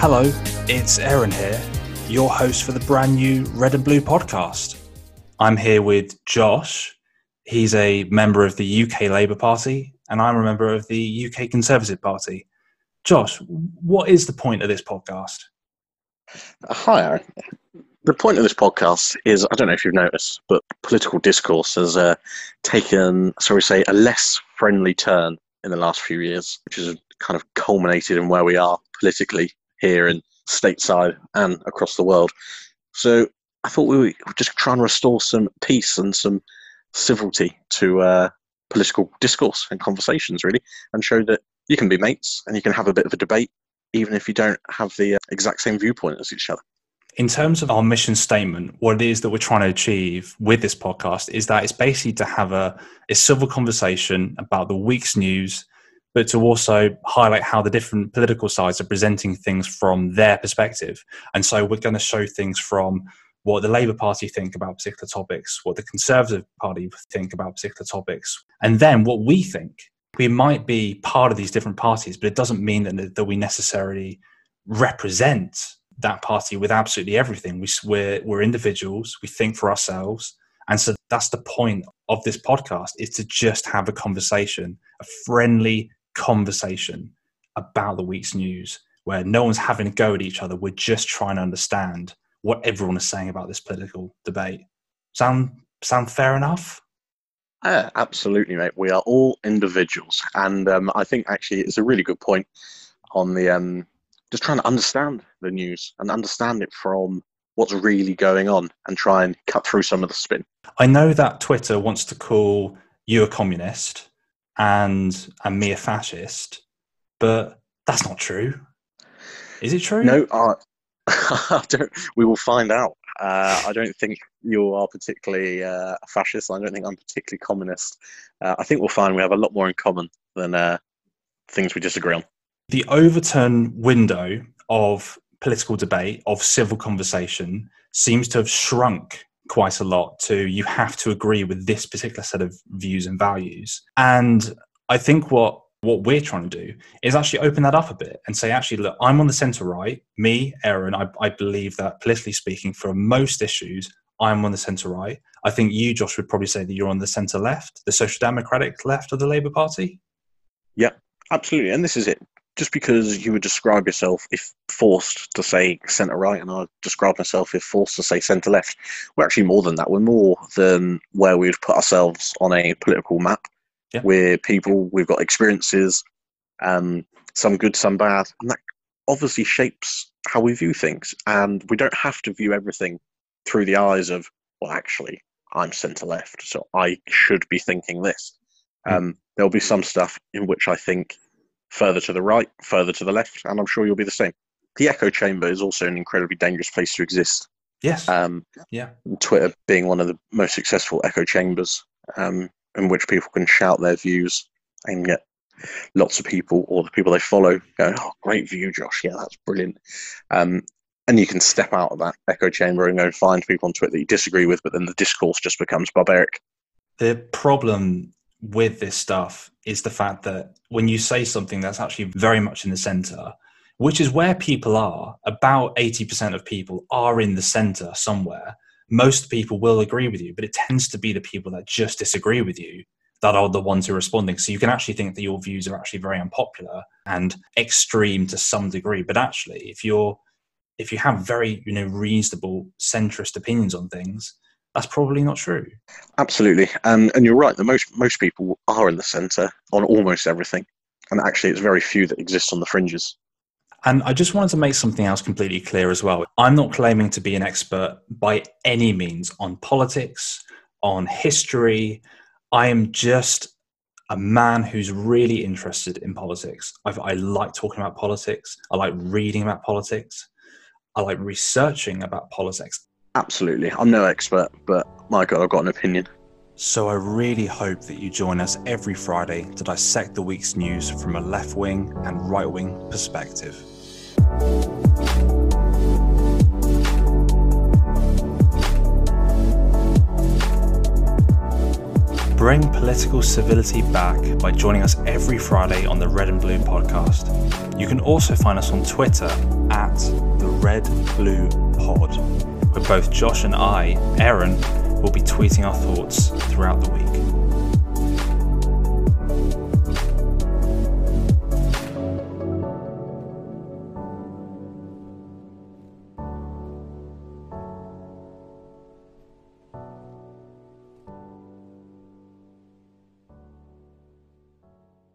Hello, it's Aaron here, your host for the brand new Red and Blue podcast. I'm here with Josh. He's a member of the UK Labour Party, and I'm a member of the UK Conservative Party. Josh, what is the point of this podcast? Hi, Aaron. The point of this podcast is I don't know if you've noticed, but political discourse has uh, taken, so we say, a less friendly turn in the last few years, which has kind of culminated in where we are politically here in stateside and across the world. So I thought we would just try and restore some peace and some civility to uh, political discourse and conversations, really, and show that you can be mates and you can have a bit of a debate, even if you don't have the uh, exact same viewpoint as each other. In terms of our mission statement, what it is that we're trying to achieve with this podcast is that it's basically to have a, a civil conversation about the week's news but to also highlight how the different political sides are presenting things from their perspective. And so we're going to show things from what the Labour Party think about particular topics, what the Conservative Party think about particular topics, and then what we think. We might be part of these different parties, but it doesn't mean that, that we necessarily represent that party with absolutely everything. We, we're, we're individuals, we think for ourselves. And so that's the point of this podcast is to just have a conversation, a friendly, conversation about the week's news where no one's having a go at each other. We're just trying to understand what everyone is saying about this political debate. Sound sound fair enough? Yeah, absolutely, mate. We are all individuals, and um, I think actually it's a really good point on the um, just trying to understand the news and understand it from what's really going on, and try and cut through some of the spin. I know that Twitter wants to call you a communist, and a mere fascist, but that's not true. Is it true? No, uh, I don't. We will find out. Uh, I don't think you are particularly uh, a fascist. I don't think I'm particularly communist. Uh, I think we'll find we have a lot more in common than uh, things we disagree on. The Overton window of political debate, of civil conversation, seems to have shrunk quite a lot to you have to agree with this particular set of views and values. And I think what what we're trying to do is actually open that up a bit and say, actually, look, I'm on the centre right. Me, Aaron, I, I believe that politically speaking, for most issues, I'm on the centre right. I think you, Josh, would probably say that you're on the centre left, the social democratic left of the Labour Party. Yeah, absolutely. And this is it just because you would describe yourself if forced to say centre right, and I describe myself if forced to say centre left, we're actually more than that. We're more than where we've put ourselves on a political map. Yeah. We're people, we've got experiences, um, some good, some bad, and that obviously shapes how we view things. And we don't have to view everything through the eyes of, well, actually, I'm centre left, so I should be thinking this. Mm. Um, there'll be some stuff in which I think further to the right, further to the left, and I'm sure you'll be the same. The echo chamber is also an incredibly dangerous place to exist. Yes. Um, yeah. Twitter being one of the most successful echo chambers um, in which people can shout their views and get lots of people or the people they follow going, "Oh, great view, Josh! Yeah, that's brilliant." Um, and you can step out of that echo chamber and go find people on Twitter that you disagree with, but then the discourse just becomes barbaric. The problem with this stuff is the fact that when you say something that's actually very much in the center, which is where people are, about 80% of people are in the center somewhere. Most people will agree with you, but it tends to be the people that just disagree with you that are the ones who are responding. So you can actually think that your views are actually very unpopular and extreme to some degree. But actually, if you're if you have very you know reasonable centrist opinions on things, that's probably not true. Absolutely, and and you're right. That most most people are in the centre on almost everything, and actually, it's very few that exist on the fringes. And I just wanted to make something else completely clear as well. I'm not claiming to be an expert by any means on politics, on history. I am just a man who's really interested in politics. I've, i like talking about politics. I like reading about politics. I like researching about politics. Absolutely. I'm no expert, but my God, I've got an opinion. So I really hope that you join us every Friday to dissect the week's news from a left wing and right wing perspective. bring political civility back by joining us every Friday on the Red and Blue podcast. You can also find us on Twitter at the Red Blue Pod, where both Josh and I, Aaron, will be tweeting our thoughts throughout the week.